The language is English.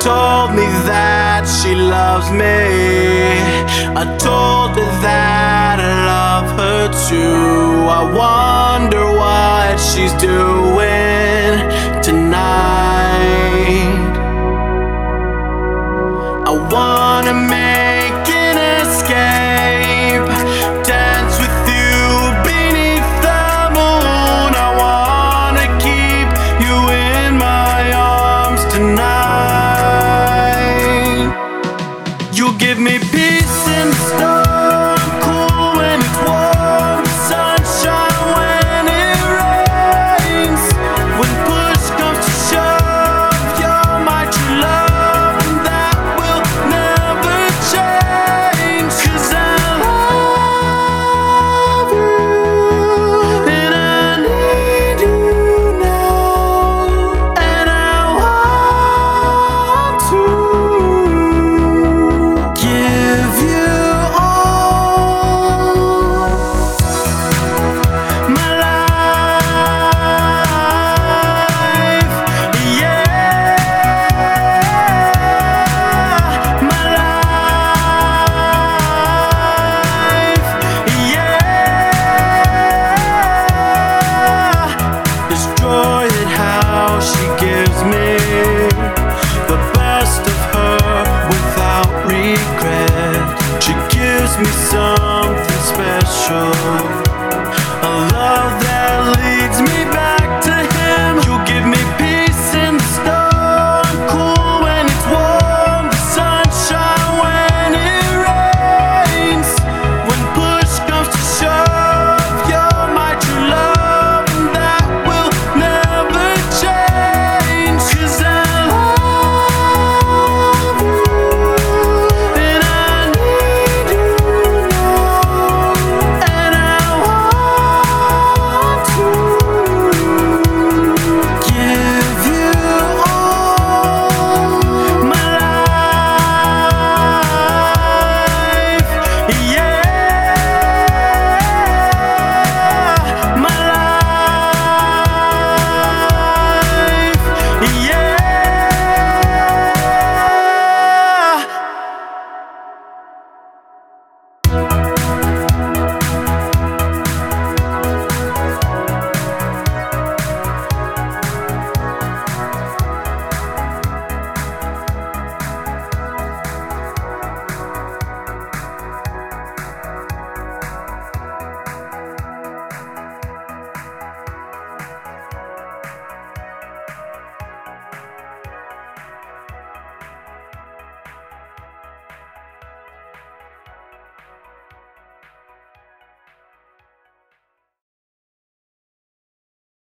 told me that she loves me. I told her that I love her too. I wonder what she's doing tonight. I wanna make me so